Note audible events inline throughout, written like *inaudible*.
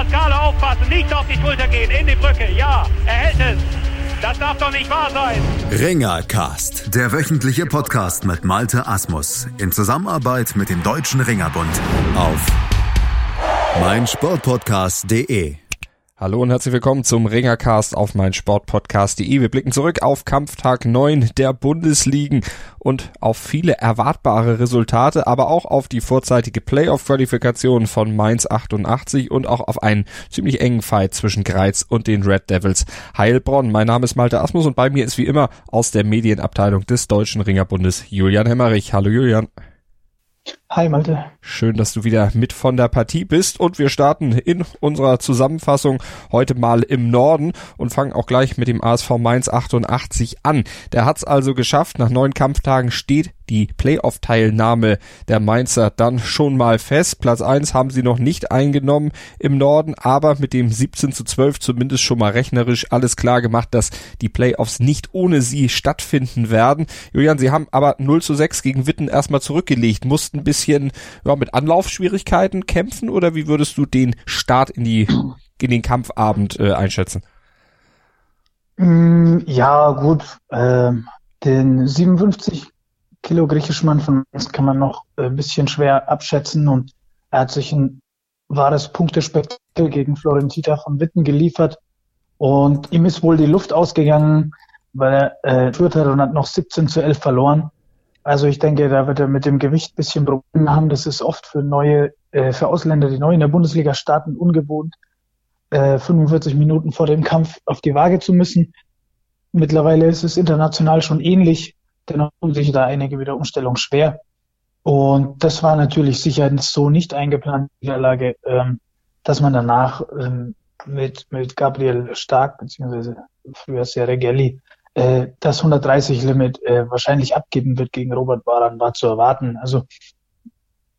Pascale aufpassen, nicht auf die Schulter gehen, in die Brücke. Ja, er hält es. Das darf doch nicht wahr sein. Ringercast, der wöchentliche Podcast mit Malte Asmus in Zusammenarbeit mit dem Deutschen Ringerbund auf meinsportpodcast.de. Hallo und herzlich willkommen zum Ringercast auf mein Sportpodcast.de. Wir blicken zurück auf Kampftag 9 der Bundesligen und auf viele erwartbare Resultate, aber auch auf die vorzeitige Playoff-Qualifikation von Mainz 88 und auch auf einen ziemlich engen Fight zwischen Greiz und den Red Devils Heilbronn. Mein Name ist Malte Asmus und bei mir ist wie immer aus der Medienabteilung des Deutschen Ringerbundes Julian Hemmerich. Hallo Julian. Hi Malte. Schön, dass du wieder mit von der Partie bist und wir starten in unserer Zusammenfassung heute mal im Norden und fangen auch gleich mit dem ASV Mainz 88 an. Der hat's also geschafft. Nach neun Kampftagen steht die Playoff-Teilnahme der Mainzer dann schon mal fest. Platz eins haben sie noch nicht eingenommen im Norden, aber mit dem 17 zu 12 zumindest schon mal rechnerisch alles klar gemacht, dass die Playoffs nicht ohne sie stattfinden werden. Julian, sie haben aber 0 zu 6 gegen Witten erstmal zurückgelegt, mussten ein bisschen ja, mit Anlaufschwierigkeiten kämpfen oder wie würdest du den Start in die in den Kampfabend äh, einschätzen? Mm, ja, gut. Äh, den 57 Kilo Griechischmann von Mainz kann man noch äh, ein bisschen schwer abschätzen und er hat sich ein wahres Punktespektakel gegen Florentita von Witten geliefert und ihm ist wohl die Luft ausgegangen, weil er äh, hat und hat noch 17 zu 11 verloren. Also ich denke, da wird er mit dem Gewicht bisschen Probleme haben. Das ist oft für neue, äh, für Ausländer, die neu in der Bundesliga starten, ungewohnt, äh, 45 Minuten vor dem Kampf auf die Waage zu müssen. Mittlerweile ist es international schon ähnlich. Dennoch tun sich da einige wieder Umstellung schwer. Und das war natürlich sicher so nicht eingeplant, die Niederlage, ähm, dass man danach ähm, mit, mit Gabriel Stark, beziehungsweise früher Seregelli, äh, das 130-Limit äh, wahrscheinlich abgeben wird gegen Robert Baran, war zu erwarten. Also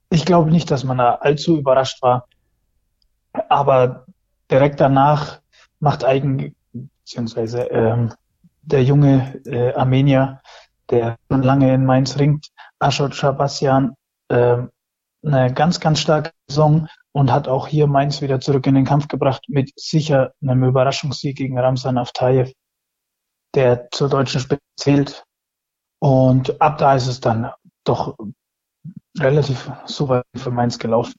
ich glaube nicht, dass man da allzu überrascht war. Aber direkt danach macht Eigen, beziehungsweise ähm, der junge äh, Armenier der schon lange in Mainz ringt, Ashot Shabasian, äh, eine ganz, ganz starke Saison und hat auch hier Mainz wieder zurück in den Kampf gebracht mit sicher einem Überraschungssieg gegen Ramsan Aftayev, der zur deutschen Spitze zählt. Und ab da ist es dann doch relativ souverän für Mainz gelaufen.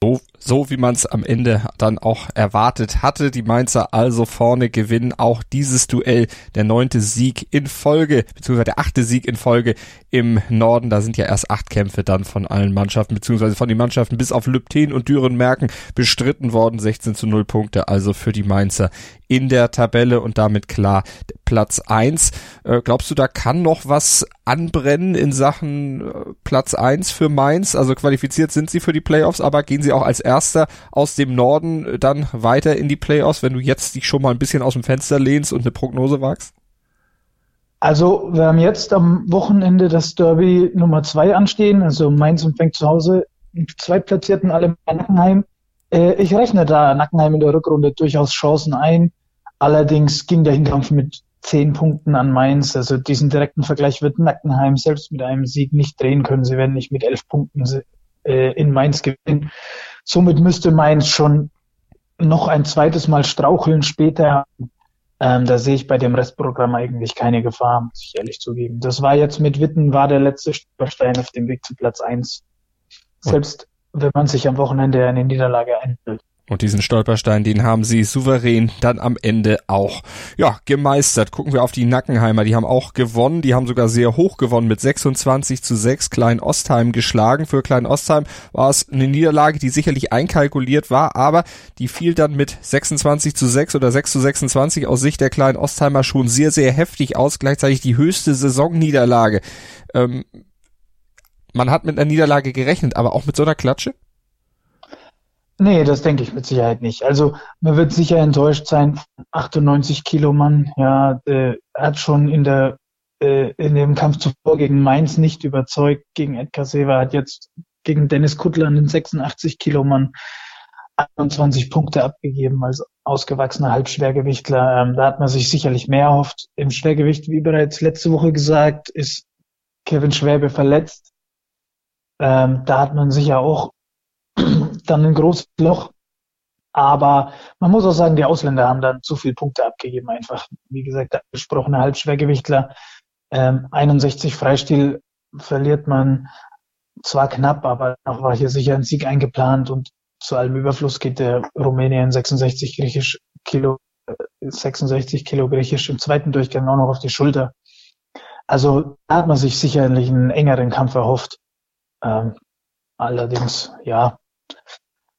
So, so wie man es am Ende dann auch erwartet hatte. Die Mainzer also vorne gewinnen auch dieses Duell. Der neunte Sieg in Folge, beziehungsweise der achte Sieg in Folge im Norden. Da sind ja erst acht Kämpfe dann von allen Mannschaften, beziehungsweise von den Mannschaften bis auf Lübten und Dürenmerken bestritten worden. 16 zu 0 Punkte also für die Mainzer in der Tabelle und damit klar Platz eins. Äh, glaubst du, da kann noch was anbrennen in Sachen äh, Platz eins für Mainz? Also qualifiziert sind sie für die Playoffs, aber gehen sie auch als Erster aus dem Norden äh, dann weiter in die Playoffs, wenn du jetzt dich schon mal ein bisschen aus dem Fenster lehnst und eine Prognose wagst? Also wir haben jetzt am Wochenende das Derby Nummer zwei anstehen, also Mainz und fängt zu Hause zwei Platzierten alle in Nackenheim. Äh, ich rechne da Nackenheim in der Rückrunde durchaus Chancen ein. Allerdings ging der Hinkampf mit zehn Punkten an Mainz. Also diesen direkten Vergleich wird Nackenheim selbst mit einem Sieg nicht drehen können. Sie werden nicht mit elf Punkten äh, in Mainz gewinnen. Somit müsste Mainz schon noch ein zweites Mal straucheln später. Ähm, da sehe ich bei dem Restprogramm eigentlich keine Gefahr, muss ich ehrlich zugeben. Das war jetzt mit Witten, war der letzte Stolperstein auf dem Weg zu Platz eins. Selbst wenn man sich am Wochenende eine Niederlage einfällt. Und diesen Stolperstein, den haben sie souverän dann am Ende auch, ja, gemeistert. Gucken wir auf die Nackenheimer. Die haben auch gewonnen. Die haben sogar sehr hoch gewonnen mit 26 zu 6 Klein Ostheim geschlagen. Für Klein Ostheim war es eine Niederlage, die sicherlich einkalkuliert war, aber die fiel dann mit 26 zu 6 oder 6 zu 26 aus Sicht der Klein Ostheimer schon sehr, sehr heftig aus. Gleichzeitig die höchste Saisonniederlage. Ähm, man hat mit einer Niederlage gerechnet, aber auch mit so einer Klatsche? Nee, das denke ich mit Sicherheit nicht. Also man wird sicher enttäuscht sein. 98 Kilo Mann, ja, äh, hat schon in der äh, in dem Kampf zuvor gegen Mainz nicht überzeugt. Gegen Edgar Sever hat jetzt gegen Dennis Kuttler einen 86 Kilo Mann 21 Punkte abgegeben als ausgewachsener Halbschwergewichtler. Ähm, da hat man sich sicherlich mehr erhofft. Im Schwergewicht, wie bereits letzte Woche gesagt, ist Kevin Schwäbe verletzt. Ähm, da hat man sicher auch dann ein großes Loch. Aber man muss auch sagen, die Ausländer haben dann zu viele Punkte abgegeben. Einfach, wie gesagt, der gesprochene Halbschwergewichtler. Ähm, 61 Freistil verliert man zwar knapp, aber noch war hier sicher ein Sieg eingeplant und zu allem Überfluss geht der Rumänien 66 griechisch Kilo, 66 äh, Kilo griechisch im zweiten Durchgang auch noch auf die Schulter. Also da hat man sich sicherlich einen engeren Kampf erhofft. Ähm, allerdings, ja,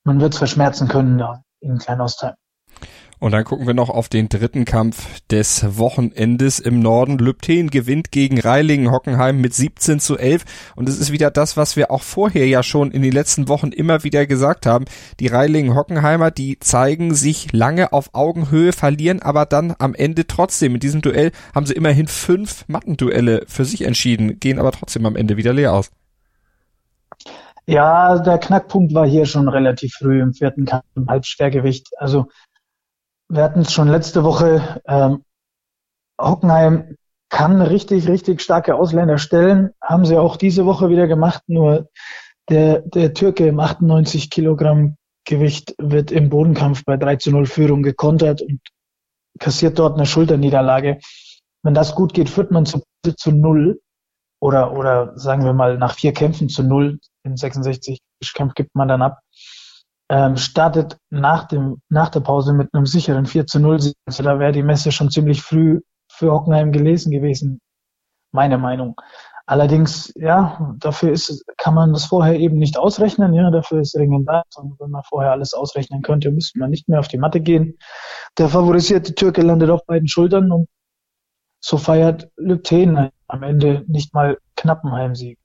man wird es verschmerzen können ja, in Kleinostheim. Und dann gucken wir noch auf den dritten Kampf des Wochenendes im Norden. Lübten gewinnt gegen Reilingen Hockenheim mit 17 zu 11. Und es ist wieder das, was wir auch vorher ja schon in den letzten Wochen immer wieder gesagt haben. Die Reilingen Hockenheimer, die zeigen sich lange auf Augenhöhe, verlieren aber dann am Ende trotzdem. In diesem Duell haben sie immerhin fünf Mattenduelle für sich entschieden, gehen aber trotzdem am Ende wieder leer aus. Ja, der Knackpunkt war hier schon relativ früh im vierten Kampf im Halbschwergewicht. Also wir hatten es schon letzte Woche. Ähm, Hockenheim kann richtig, richtig starke Ausländer stellen. Haben sie auch diese Woche wieder gemacht. Nur der, der Türke im 98 Kilogramm Gewicht wird im Bodenkampf bei 3 zu 0 Führung gekontert und kassiert dort eine Schulterniederlage. Wenn das gut geht, führt man zu, zu 0 oder, oder sagen wir mal nach vier Kämpfen zu 0 im 66-Kampf gibt man dann ab. Ähm, startet nach, dem, nach der Pause mit einem sicheren 4 zu 0. Also da wäre die Messe schon ziemlich früh für Hockenheim gelesen gewesen, meine Meinung. Allerdings, ja, dafür ist, kann man das vorher eben nicht ausrechnen. Ja, dafür ist Ringen da. Und wenn man vorher alles ausrechnen könnte, müsste man nicht mehr auf die Matte gehen. Der favorisierte Türke landet auf beiden Schultern und so feiert Lübten am Ende nicht mal knappen Heimsieg.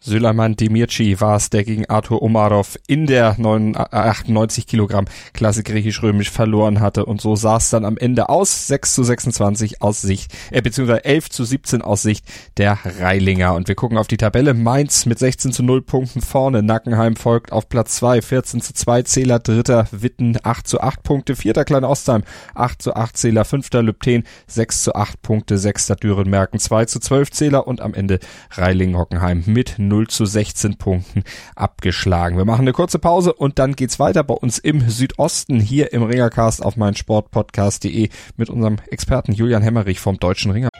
Süleyman Demirci war es, der gegen Arthur Omarov in der 98 Kilogramm Klasse griechisch-römisch verloren hatte. Und so sah es dann am Ende aus. 6 zu 26 aus Sicht, äh, beziehungsweise 11 zu 17 aus Sicht der Reilinger. Und wir gucken auf die Tabelle. Mainz mit 16 zu 0 Punkten vorne. Nackenheim folgt auf Platz 2. 14 zu 2 Zähler. Dritter Witten 8 zu 8 Punkte. Vierter Klein Ostheim 8 zu 8 Zähler. Fünfter Lübten 6 zu 8 Punkte. Sechster Dürenmerken 2 zu 12 Zähler. Und am Ende Reiling-Hockenheim mit 0 zu 16 Punkten abgeschlagen. Wir machen eine kurze Pause und dann geht's weiter bei uns im Südosten hier im Ringercast auf meinsportpodcast.de mit unserem Experten Julian Hemmerich vom Deutschen Ringer.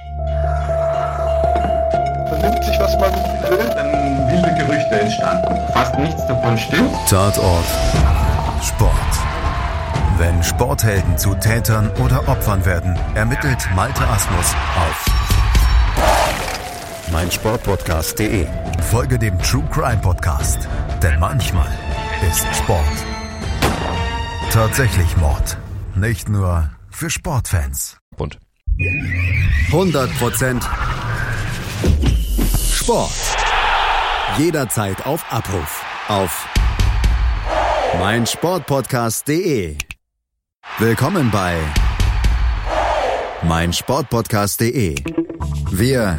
Vernimmt sich, was man will, dann wilde Gerüchte entstanden. Fast nichts davon stimmt. Tatort. Sport. Wenn Sporthelden zu Tätern oder Opfern werden, ermittelt Malte Asmus auf meinsportpodcast.de. Folge dem True Crime Podcast, denn manchmal ist Sport tatsächlich Mord. Nicht nur für Sportfans. Bunt. 100% Sport. Jederzeit auf Abruf. Auf meinsportpodcast.de. Willkommen bei meinsportpodcast.de. Wir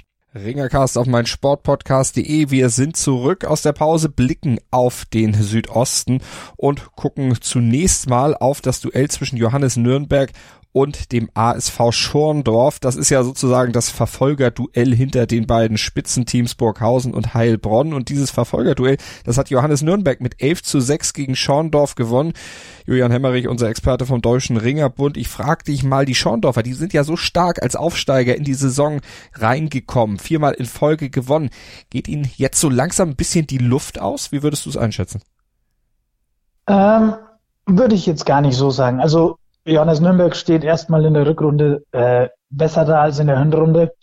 Ringercast auf mein Sportpodcast.de. Wir sind zurück aus der Pause, blicken auf den Südosten und gucken zunächst mal auf das Duell zwischen Johannes Nürnberg und dem ASV Schorndorf. Das ist ja sozusagen das Verfolgerduell hinter den beiden Spitzenteams Burghausen und Heilbronn. Und dieses Verfolgerduell, das hat Johannes Nürnberg mit 11 zu 6 gegen Schorndorf gewonnen. Julian Hemmerich, unser Experte vom Deutschen Ringerbund. Ich frage dich mal, die Schorndorfer, die sind ja so stark als Aufsteiger in die Saison reingekommen, viermal in Folge gewonnen. Geht ihnen jetzt so langsam ein bisschen die Luft aus? Wie würdest du es einschätzen? Ähm, würde ich jetzt gar nicht so sagen. Also Johannes Nürnberg steht erstmal in der Rückrunde äh, besser da als in der Hinrunde.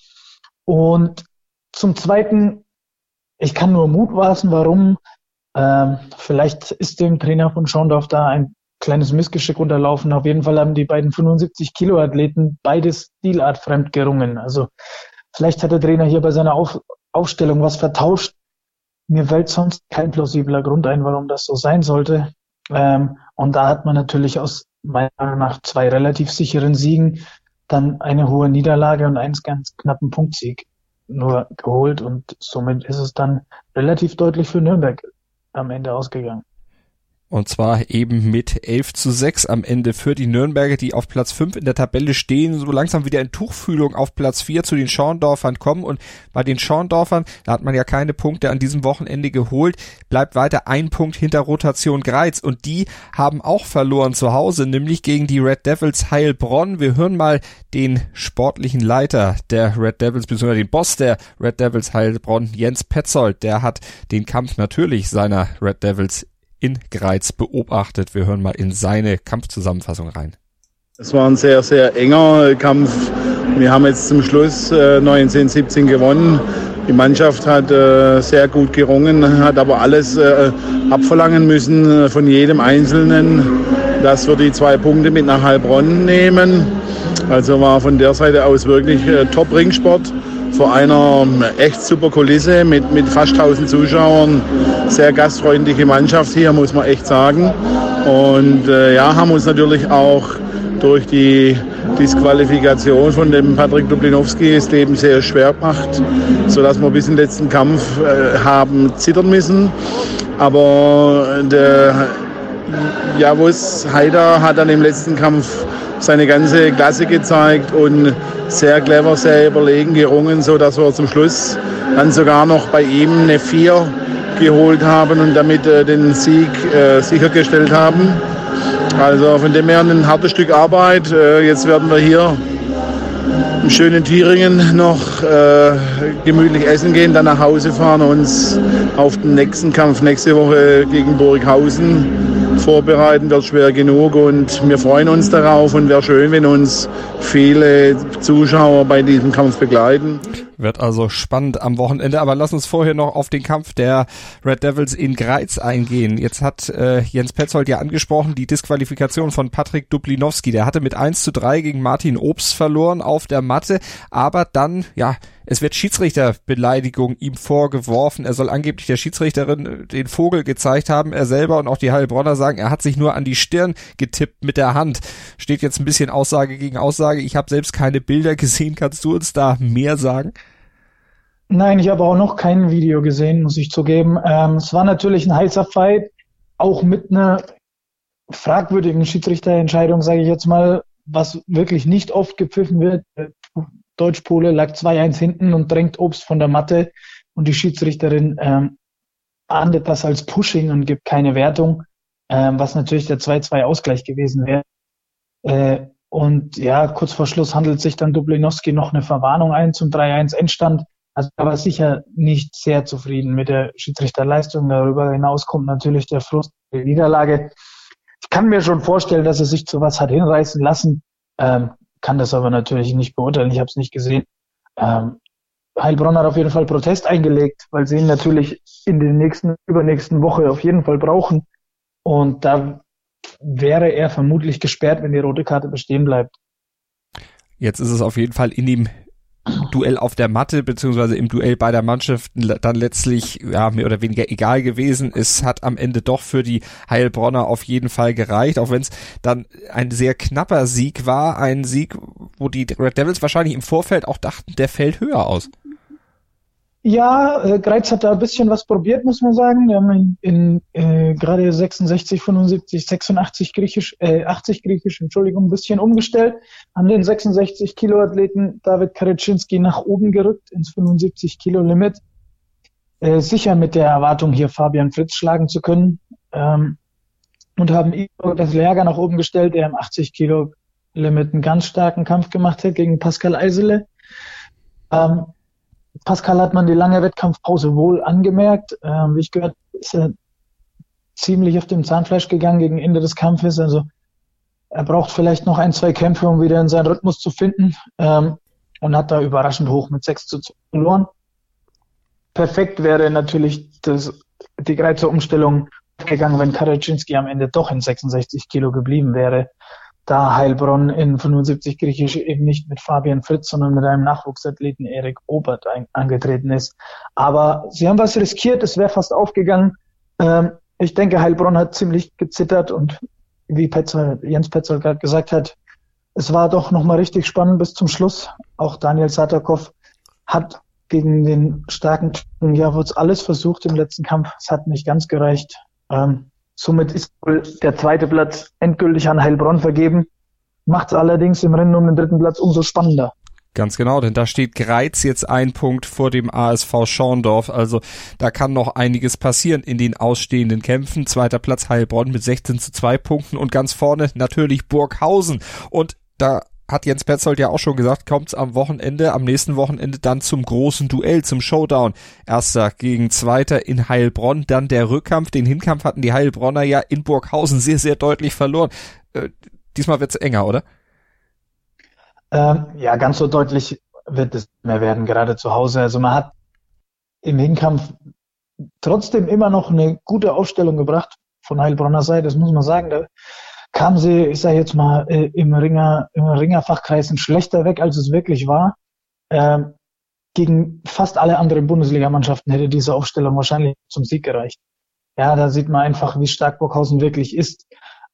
Und zum Zweiten, ich kann nur mutmaßen, warum. Ähm, vielleicht ist dem Trainer von Schorndorf da ein kleines Missgeschick unterlaufen. Auf jeden Fall haben die beiden 75 Kilo Athleten beides stilartfremd gerungen. Also vielleicht hat der Trainer hier bei seiner Auf Aufstellung was vertauscht. Mir fällt sonst kein plausibler Grund ein, warum das so sein sollte. Ähm, und da hat man natürlich aus meiner Meinung nach zwei relativ sicheren Siegen dann eine hohe Niederlage und einen ganz knappen Punktsieg nur geholt und somit ist es dann relativ deutlich für Nürnberg am Ende ausgegangen. Und zwar eben mit 11 zu 6 am Ende für die Nürnberger, die auf Platz 5 in der Tabelle stehen, so langsam wieder in Tuchfühlung auf Platz 4 zu den Schorndorfern kommen. Und bei den Schorndorfern, da hat man ja keine Punkte an diesem Wochenende geholt, bleibt weiter ein Punkt hinter Rotation Greiz. Und die haben auch verloren zu Hause, nämlich gegen die Red Devils Heilbronn. Wir hören mal den sportlichen Leiter der Red Devils, beziehungsweise den Boss der Red Devils Heilbronn, Jens Petzold. Der hat den Kampf natürlich seiner Red Devils in Greiz beobachtet. Wir hören mal in seine Kampfzusammenfassung rein. Es war ein sehr, sehr enger Kampf. Wir haben jetzt zum Schluss äh, 19-17 gewonnen. Die Mannschaft hat äh, sehr gut gerungen, hat aber alles äh, abverlangen müssen äh, von jedem Einzelnen, dass wir die zwei Punkte mit nach Heilbronn nehmen. Also war von der Seite aus wirklich äh, Top-Ringsport vor einer echt super Kulisse mit, mit fast 1000 Zuschauern. Sehr gastfreundliche Mannschaft hier, muss man echt sagen. Und äh, ja, haben uns natürlich auch durch die Disqualifikation von dem Patrick Dublinowski das Leben sehr schwer gemacht, sodass wir bis den letzten Kampf äh, haben zittern müssen. Aber der Javus Haider hat dann im letzten Kampf seine ganze Klasse gezeigt und sehr clever, sehr überlegen gerungen, so dass wir zum Schluss dann sogar noch bei ihm eine 4 geholt haben und damit äh, den Sieg äh, sichergestellt haben. Also von dem her ein hartes Stück Arbeit. Äh, jetzt werden wir hier im schönen Thüringen noch äh, gemütlich essen gehen, dann nach Hause fahren und uns auf den nächsten Kampf nächste Woche gegen Burghausen vorbereiten wird schwer genug und wir freuen uns darauf und wäre schön, wenn uns viele Zuschauer bei diesem Kampf begleiten. Wird also spannend am Wochenende, aber lass uns vorher noch auf den Kampf der Red Devils in Greiz eingehen. Jetzt hat äh, Jens Petzold ja angesprochen, die Disqualifikation von Patrick Dublinowski. Der hatte mit 1 zu 3 gegen Martin Obst verloren auf der Matte, aber dann, ja, es wird Schiedsrichterbeleidigung ihm vorgeworfen. Er soll angeblich der Schiedsrichterin äh, den Vogel gezeigt haben. Er selber und auch die Heilbronner sagen, er hat sich nur an die Stirn getippt mit der Hand. Steht jetzt ein bisschen Aussage gegen Aussage. Ich habe selbst keine Bilder gesehen. Kannst du uns da mehr sagen? Nein, ich habe auch noch kein Video gesehen, muss ich zugeben. Ähm, es war natürlich ein heißer Fight, auch mit einer fragwürdigen Schiedsrichterentscheidung, sage ich jetzt mal, was wirklich nicht oft gepfiffen wird. Deutsch-Pole lag 2-1 hinten und drängt Obst von der Matte und die Schiedsrichterin ähm, ahndet das als Pushing und gibt keine Wertung, ähm, was natürlich der 2-2-Ausgleich gewesen wäre. Äh, und ja, kurz vor Schluss handelt sich dann Dublinowski noch eine Verwarnung ein zum 3-1 Endstand. Also er war sicher nicht sehr zufrieden mit der Schiedsrichterleistung. Darüber hinaus kommt natürlich der Frust der Niederlage. Ich kann mir schon vorstellen, dass er sich zu was hat hinreißen lassen. Ähm, kann das aber natürlich nicht beurteilen. Ich habe es nicht gesehen. Ähm, Heilbronn hat auf jeden Fall Protest eingelegt, weil sie ihn natürlich in den nächsten, übernächsten Woche auf jeden Fall brauchen. Und da wäre er vermutlich gesperrt, wenn die rote Karte bestehen bleibt. Jetzt ist es auf jeden Fall in dem Duell auf der Matte beziehungsweise im Duell beider Mannschaften dann letztlich ja mehr oder weniger egal gewesen. Es hat am Ende doch für die Heilbronner auf jeden Fall gereicht, auch wenn es dann ein sehr knapper Sieg war, ein Sieg, wo die Red Devils wahrscheinlich im Vorfeld auch dachten, der fällt höher aus. Ja, äh, Greiz hat da ein bisschen was probiert, muss man sagen. Wir haben in, in äh, gerade 66, 75, 86 griechisch, äh, 80 griechisch, Entschuldigung, ein bisschen umgestellt. Haben den 66 Kilo Athleten David Karetschinski nach oben gerückt ins 75 Kilo Limit. Äh, sicher mit der Erwartung, hier Fabian Fritz schlagen zu können. Ähm, und haben Igor das Lager nach oben gestellt, der im 80 Kilo Limit einen ganz starken Kampf gemacht hat gegen Pascal Eisele. Ähm, Pascal hat man die lange Wettkampfpause wohl angemerkt. Ähm, wie ich gehört, ist er ziemlich auf dem Zahnfleisch gegangen gegen Ende des Kampfes. Also er braucht vielleicht noch ein, zwei Kämpfe, um wieder in seinen Rhythmus zu finden. Ähm, und hat da überraschend hoch mit 6 zu 2 verloren. Perfekt wäre natürlich das, die Greizer Umstellung gegangen, wenn Karaczynski am Ende doch in 66 Kilo geblieben wäre da Heilbronn in 75 Griechisch eben nicht mit Fabian Fritz, sondern mit einem Nachwuchsathleten Erik Obert ein, angetreten ist. Aber sie haben was riskiert, es wäre fast aufgegangen. Ähm, ich denke, Heilbronn hat ziemlich gezittert und wie Petzold, Jens Petzold gerade gesagt hat, es war doch nochmal richtig spannend bis zum Schluss. Auch Daniel Satakow hat gegen den starken Javuz alles versucht im letzten Kampf. Es hat nicht ganz gereicht. Ähm, somit ist wohl der zweite Platz endgültig an Heilbronn vergeben. Macht es allerdings im Rennen um den dritten Platz umso spannender. Ganz genau, denn da steht Greiz jetzt ein Punkt vor dem ASV Schorndorf. Also da kann noch einiges passieren in den ausstehenden Kämpfen. Zweiter Platz Heilbronn mit 16 zu 2 Punkten und ganz vorne natürlich Burghausen. Und da hat Jens Petzold ja auch schon gesagt, kommt es am Wochenende, am nächsten Wochenende dann zum großen Duell, zum Showdown. Erster gegen Zweiter in Heilbronn, dann der Rückkampf. Den Hinkampf hatten die Heilbronner ja in Burghausen sehr, sehr deutlich verloren. Äh, diesmal wird's enger, oder? Ähm, ja, ganz so deutlich wird es mehr werden, gerade zu Hause. Also man hat im Hinkampf trotzdem immer noch eine gute Aufstellung gebracht von Heilbronner Seite, das muss man sagen. Da kamen sie, ich sage jetzt mal, äh, im Ringer, im Ringerfachkreisen schlechter weg, als es wirklich war. Ähm, gegen fast alle anderen Bundesligamannschaften hätte diese Aufstellung wahrscheinlich zum Sieg gereicht. Ja, da sieht man einfach, wie stark Burghausen wirklich ist.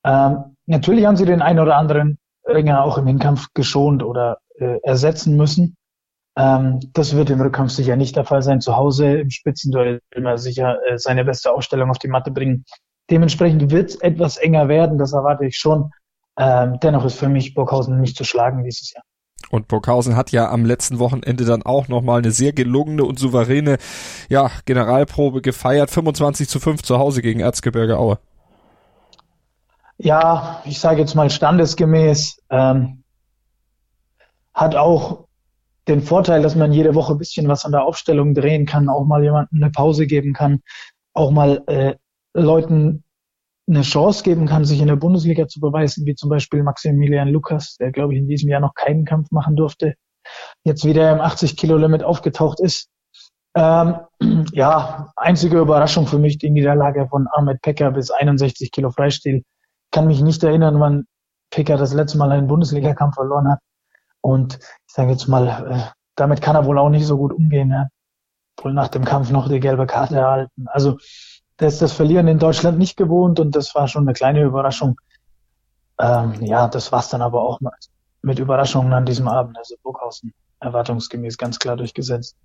Ähm, natürlich haben sie den einen oder anderen Ringer auch im Hinkampf geschont oder äh, ersetzen müssen. Ähm, das wird im Rückkampf sicher nicht der Fall sein. Zu Hause im Spitzenduell will man sicher äh, seine beste Aufstellung auf die Matte bringen. Dementsprechend wird es etwas enger werden, das erwarte ich schon. Ähm, dennoch ist für mich Burghausen nicht zu schlagen dieses Jahr. Und Burghausen hat ja am letzten Wochenende dann auch nochmal eine sehr gelungene und souveräne ja, Generalprobe gefeiert. 25 zu 5 zu Hause gegen Erzgebirge Aue. Ja, ich sage jetzt mal standesgemäß. Ähm, hat auch den Vorteil, dass man jede Woche ein bisschen was an der Aufstellung drehen kann, auch mal jemandem eine Pause geben kann, auch mal äh, Leuten eine Chance geben kann, sich in der Bundesliga zu beweisen, wie zum Beispiel Maximilian Lukas, der, glaube ich, in diesem Jahr noch keinen Kampf machen durfte, jetzt wieder im 80-Kilo-Limit aufgetaucht ist. Ähm, *clears throat* ja, einzige Überraschung für mich die Niederlage von Ahmed Pecker bis 61 Kilo Freistil. Kann mich nicht erinnern, wann Pecker das letzte Mal einen Bundesliga-Kampf verloren hat. Und ich sage jetzt mal, äh, damit kann er wohl auch nicht so gut umgehen. Ja. Wohl nach dem Kampf noch die gelbe Karte erhalten. Also der ist das Verlieren in Deutschland nicht gewohnt und das war schon eine kleine Überraschung. Ähm, ja, das war's dann aber auch mal mit Überraschungen an diesem Abend. Also Burghausen erwartungsgemäß ganz klar durchgesetzt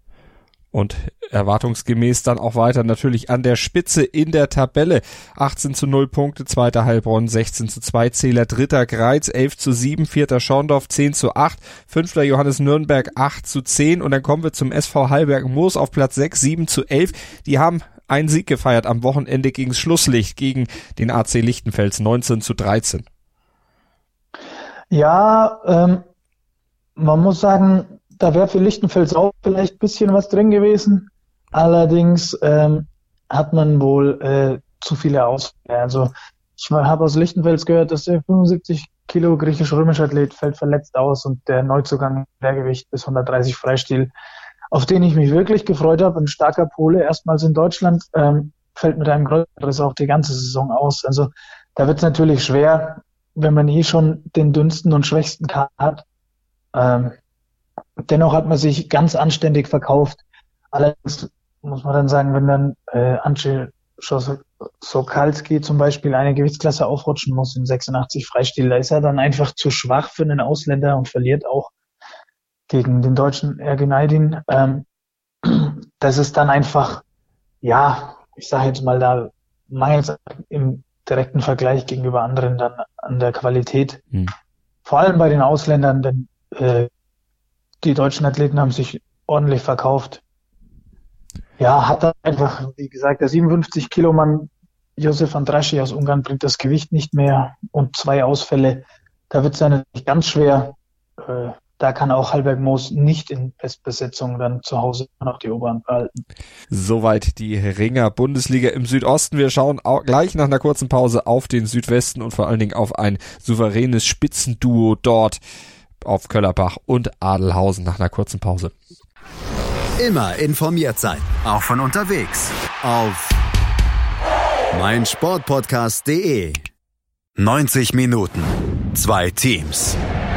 und erwartungsgemäß dann auch weiter natürlich an der Spitze in der Tabelle. 18 zu 0 Punkte, zweiter Heilbronn, 16 zu 2 Zähler, dritter Greiz, 11 zu 7, vierter Schorndorf, 10 zu 8, fünfter Johannes Nürnberg, 8 zu 10 und dann kommen wir zum SV Heilberg Moos auf Platz 6, 7 zu 11. Die haben einen Sieg gefeiert am Wochenende gegen Schlusslicht, gegen den AC Lichtenfels, 19 zu 13. Ja, ähm, man muss sagen, da wäre für Lichtenfels auch vielleicht ein bisschen was drin gewesen. Allerdings ähm, hat man wohl äh, zu viele Ausfälle. Also ich habe aus Lichtenfels gehört, dass der 75 Kilo griechisch-römischer Athlet fällt verletzt aus und der Neuzugang Lehrgewicht bis 130 Freistil, auf den ich mich wirklich gefreut habe, ein starker Pole, erstmals in Deutschland, ähm, fällt mit einem Kreuzriss auch die ganze Saison aus. Also da wird es natürlich schwer, wenn man eh schon den dünnsten und schwächsten Kader hat. Ähm, Dennoch hat man sich ganz anständig verkauft. Allerdings muss man dann sagen, wenn dann äh, Ance Sokalski zum Beispiel eine Gewichtsklasse aufrutschen muss in 86 Freistil, da ist er dann einfach zu schwach für einen Ausländer und verliert auch gegen den deutschen Ergünaydin. Ähm, das ist dann einfach, ja, ich sage jetzt mal, da mangelt im direkten Vergleich gegenüber anderen dann an der Qualität. Hm. Vor allem bei den Ausländern, denn äh, die deutschen Athleten haben sich ordentlich verkauft. Ja, hat dann einfach, wie gesagt, der 57 Kilo Mann Josef Andraschi aus Ungarn bringt das Gewicht nicht mehr und zwei Ausfälle. Da wird es dann nicht ganz schwer. Äh, da kann auch Halberg Moos nicht in Bestbesetzung dann zu Hause noch die Oberhand behalten. Soweit die Ringer Bundesliga im Südosten. Wir schauen auch gleich nach einer kurzen Pause auf den Südwesten und vor allen Dingen auf ein souveränes Spitzenduo dort auf Köllerbach und Adelhausen nach einer kurzen Pause. Immer informiert sein, auch von unterwegs. Auf meinsportpodcast.de. 90 Minuten, zwei Teams,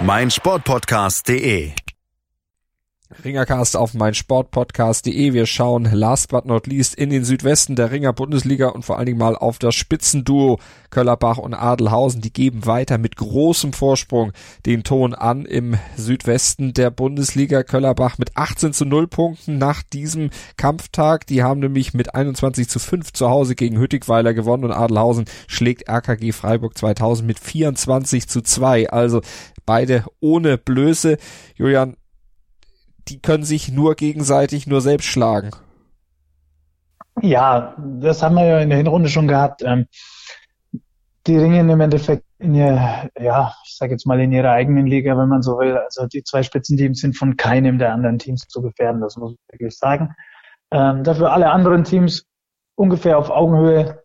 meinsportpodcast.de. Ringercast auf meinsportpodcast.de. Wir schauen last but not least in den Südwesten der Ringer Bundesliga und vor allen Dingen mal auf das Spitzenduo Köllerbach und Adelhausen. Die geben weiter mit großem Vorsprung den Ton an im Südwesten der Bundesliga. Köllerbach mit 18 zu 0 Punkten nach diesem Kampftag. Die haben nämlich mit 21 zu 5 zu Hause gegen Hüttigweiler gewonnen und Adelhausen schlägt RKG Freiburg 2000 mit 24 zu 2. Also beide ohne Blöße. Julian, die können sich nur gegenseitig nur selbst schlagen. Ja, das haben wir ja in der Hinrunde schon gehabt. Ähm, die ringen im Endeffekt in ihr, ja, ich sage jetzt mal in ihrer eigenen Liga, wenn man so will. Also die zwei Spitzenteams sind von keinem der anderen Teams zu gefährden, das muss ich wirklich sagen. Ähm, dafür alle anderen Teams ungefähr auf Augenhöhe.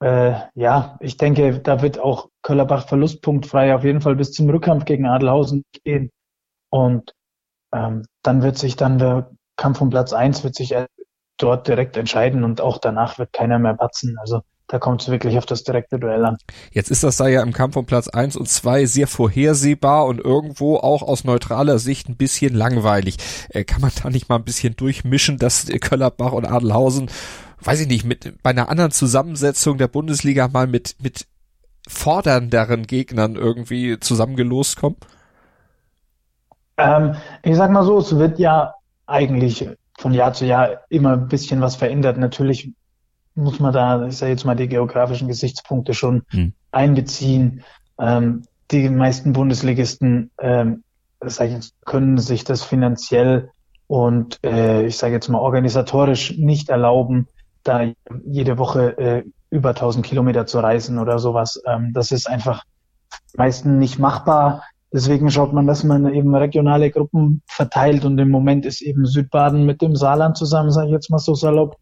Äh, ja, ich denke, da wird auch Köllerbach verlustpunktfrei auf jeden Fall bis zum Rückkampf gegen Adelhausen gehen. Und ähm, dann wird sich dann der Kampf um Platz eins wird sich dort direkt entscheiden und auch danach wird keiner mehr batzen. Also da kommt es wirklich auf das direkte Duell an. Jetzt ist das da ja im Kampf um Platz eins und zwei sehr vorhersehbar und irgendwo auch aus neutraler Sicht ein bisschen langweilig. Äh, kann man da nicht mal ein bisschen durchmischen, dass Köllerbach und Adelhausen, weiß ich nicht, mit bei einer anderen Zusammensetzung der Bundesliga mal mit, mit fordernderen Gegnern irgendwie zusammengelost kommen? Ähm, ich sag mal so, es wird ja eigentlich von Jahr zu Jahr immer ein bisschen was verändert. Natürlich muss man da, ich sage jetzt mal, die geografischen Gesichtspunkte schon hm. einbeziehen. Ähm, die meisten Bundesligisten ähm, sag ich jetzt, können sich das finanziell und äh, ich sage jetzt mal organisatorisch nicht erlauben, da jede Woche äh, über 1000 Kilometer zu reisen oder sowas. Ähm, das ist einfach meisten nicht machbar. Deswegen schaut man, dass man eben regionale Gruppen verteilt und im Moment ist eben Südbaden mit dem Saarland zusammen, sage ich jetzt mal so salopp,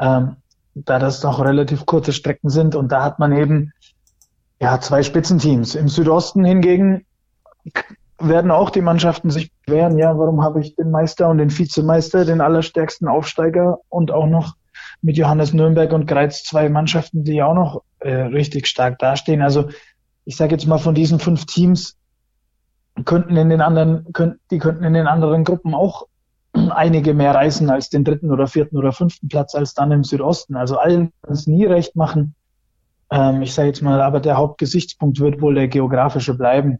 ähm, da das noch relativ kurze Strecken sind und da hat man eben ja zwei Spitzenteams. Im Südosten hingegen werden auch die Mannschaften sich beschweren, ja, warum habe ich den Meister und den Vizemeister, den allerstärksten Aufsteiger und auch noch mit Johannes Nürnberg und Greiz zwei Mannschaften, die auch noch äh, richtig stark dastehen. Also ich sage jetzt mal von diesen fünf Teams könnten in den anderen, könnten, die könnten in den anderen Gruppen auch *clears throat* einige mehr reißen als den dritten oder vierten oder fünften Platz als dann im Südosten. Also allen kann es nie recht machen. Ähm, ich sage jetzt mal, aber der Hauptgesichtspunkt wird wohl der geografische bleiben.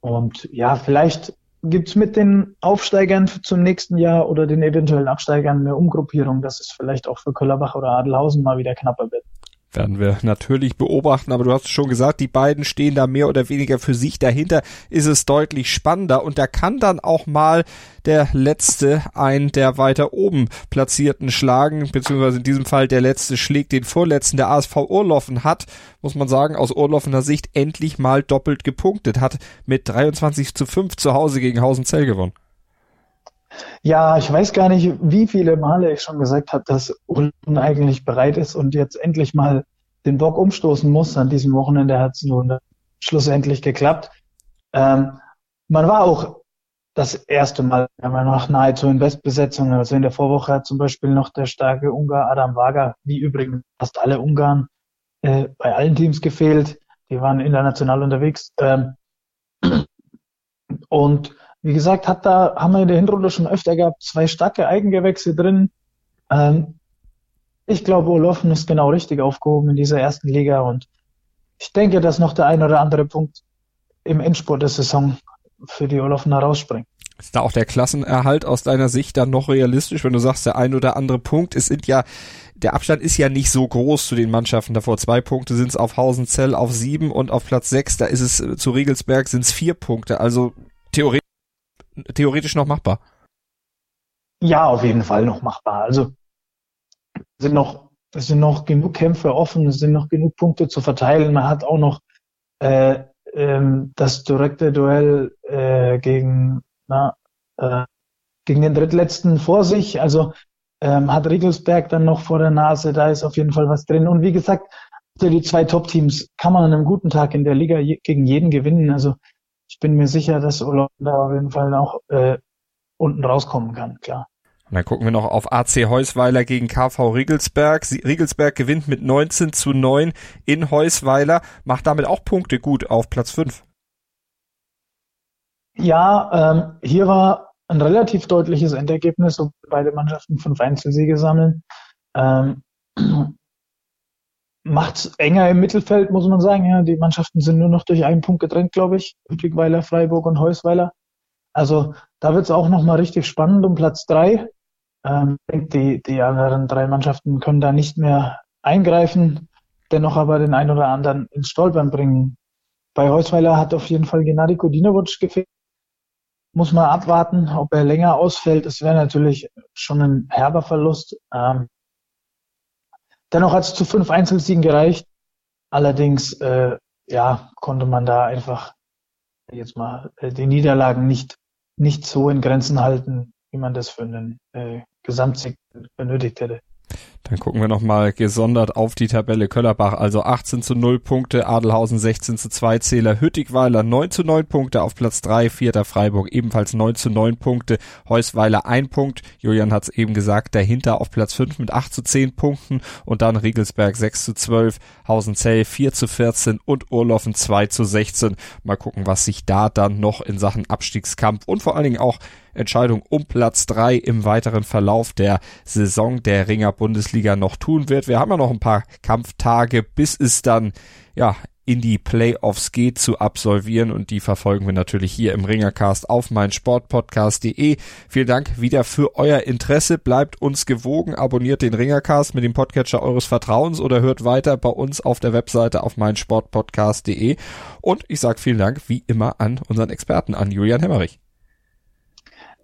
Und ja, vielleicht gibt's mit den Aufsteigern zum nächsten Jahr oder den eventuellen Absteigern eine Umgruppierung, dass es vielleicht auch für Köllerbach oder Adelhausen mal wieder knapper wird werden wir natürlich beobachten, aber du hast schon gesagt, die beiden stehen da mehr oder weniger für sich. Dahinter ist es deutlich spannender und da kann dann auch mal der letzte ein der weiter oben platzierten schlagen, beziehungsweise in diesem Fall der letzte schlägt den vorletzten. Der ASV Urloffen hat, muss man sagen, aus Urloffener Sicht endlich mal doppelt gepunktet, hat mit 23 zu 5 zu Hause gegen Hausenzell gewonnen. Ja, ich weiß gar nicht, wie viele Male ich schon gesagt habe, dass Ulm eigentlich bereit ist und jetzt endlich mal den Bock umstoßen muss. An diesem Wochenende hat es nun schlussendlich geklappt. Ähm, man war auch das erste Mal einmal noch nahezu in Bestbesetzung. Also in der Vorwoche hat zum Beispiel noch der starke Ungar Adam Wager, wie übrigens fast alle Ungarn, äh, bei allen Teams gefehlt. Die waren international unterwegs. Ähm, und wie gesagt, hat da, haben wir in der Hinrunde schon öfter gehabt, zwei starke Eigengewächse drin. Ähm, ich glaube, Olofen ist genau richtig aufgehoben in dieser ersten Liga und ich denke, dass noch der ein oder andere Punkt im Endspurt der Saison für die Olofen herausspringt. Ist da auch der Klassenerhalt aus deiner Sicht dann noch realistisch, wenn du sagst, der ein oder andere Punkt? Es sind ja, der Abstand ist ja nicht so groß zu den Mannschaften davor. Zwei Punkte sind es auf Hausenzell auf sieben und auf Platz sechs, da ist es äh, zu Regelsberg sind es vier Punkte. Also theoretisch theoretisch noch machbar. Ja, auf jeden Fall noch machbar. Also sind noch, es sind noch genug Kämpfe offen, es sind noch genug Punkte zu verteilen. Man hat auch noch äh, ähm, das direkte Duell äh, gegen, na, äh, gegen den drittletzten vor sich. Also ähm, hat Riegelsberg dann noch vor der Nase, da ist auf jeden Fall was drin. Und wie gesagt, die zwei Top-Teams kann man an einem guten Tag in der Liga je, gegen jeden gewinnen. Also ich bin mir sicher, dass Olaf da auf jeden Fall auch äh, unten rauskommen kann, klar. Und dann gucken wir noch auf AC Heusweiler gegen KV Riegelsberg. Riegelsberg gewinnt mit 19 zu 9 in Heusweiler, macht damit auch Punkte gut auf Platz 5. Ja, ähm, hier war ein relativ deutliches Endergebnis, wo beide Mannschaften fünf Einzelsiege sammeln. Ähm, macht enger im Mittelfeld, muss man sagen. Ja, die Mannschaften sind nur noch durch einen Punkt getrennt, glaube ich. Ludwigweiler, Freiburg und Heusweiler. Also da wird es auch nochmal richtig spannend um Platz drei. Ähm, die, die anderen drei Mannschaften können da nicht mehr eingreifen, dennoch aber den einen oder anderen ins Stolpern bringen. Bei Heusweiler hat auf jeden Fall Gennady Kodinovic gefehlt. Muss man abwarten, ob er länger ausfällt. Es wäre natürlich schon ein herber Verlust. Ähm, dennoch hat es zu fünf Einzelsiegen gereicht. Allerdings, äh, ja, konnte man da einfach jetzt mal äh, die Niederlagen nicht, nicht so in Grenzen halten, wie man das für einen äh, Gesamtsieg benötigt hätte. Dann gucken wir nochmal gesondert auf die Tabelle Köllerbach. Also 18 zu 0 Punkte, Adelhausen 16 zu 2 Zähler, Hüttigweiler 9 zu 9 Punkte auf Platz 3, vierter Freiburg ebenfalls 9 zu 9 Punkte, Heusweiler 1 Punkt, Julian hat es eben gesagt, dahinter auf Platz 5 mit 8 zu 10 Punkten und dann Riegelsberg 6 zu 12, Hausenzell 4 zu 14 und Urloffen 2 zu 16. Mal gucken, was sich da dann noch in Sachen Abstiegskampf und vor allen Dingen auch Entscheidung um Platz drei im weiteren Verlauf der Saison der Ringer Bundesliga noch tun wird. Wir haben ja noch ein paar Kampftage, bis es dann ja in die Playoffs geht zu absolvieren und die verfolgen wir natürlich hier im Ringercast auf meinsportpodcast.de. Vielen Dank wieder für euer Interesse. Bleibt uns gewogen, abonniert den Ringercast mit dem Podcatcher eures Vertrauens oder hört weiter bei uns auf der Webseite auf meinsportpodcast.de. Und ich sage vielen Dank wie immer an unseren Experten, an Julian Hemmerich.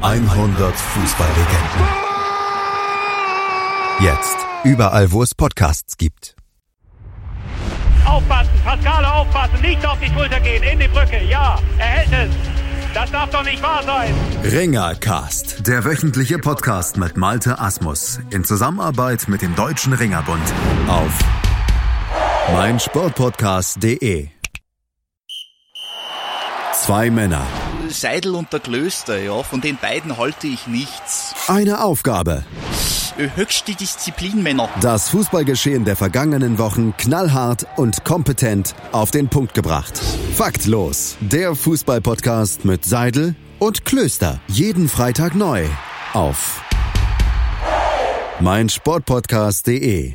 100 Fußballlegenden. Jetzt überall, wo es Podcasts gibt. Aufpassen, Pascale aufpassen, nicht auf die Schulter gehen, in die Brücke, ja, er hält es. Das darf doch nicht wahr sein. Ringercast, der wöchentliche Podcast mit Malte Asmus in Zusammenarbeit mit dem Deutschen Ringerbund auf meinsportpodcast.de. Zwei Männer. Seidel und der Klöster, ja, von den beiden halte ich nichts. Eine Aufgabe. Höchste Disziplin, Männer. Das Fußballgeschehen der vergangenen Wochen knallhart und kompetent auf den Punkt gebracht. Faktlos. Der Fußballpodcast mit Seidel und Klöster. Jeden Freitag neu auf meinsportpodcast.de.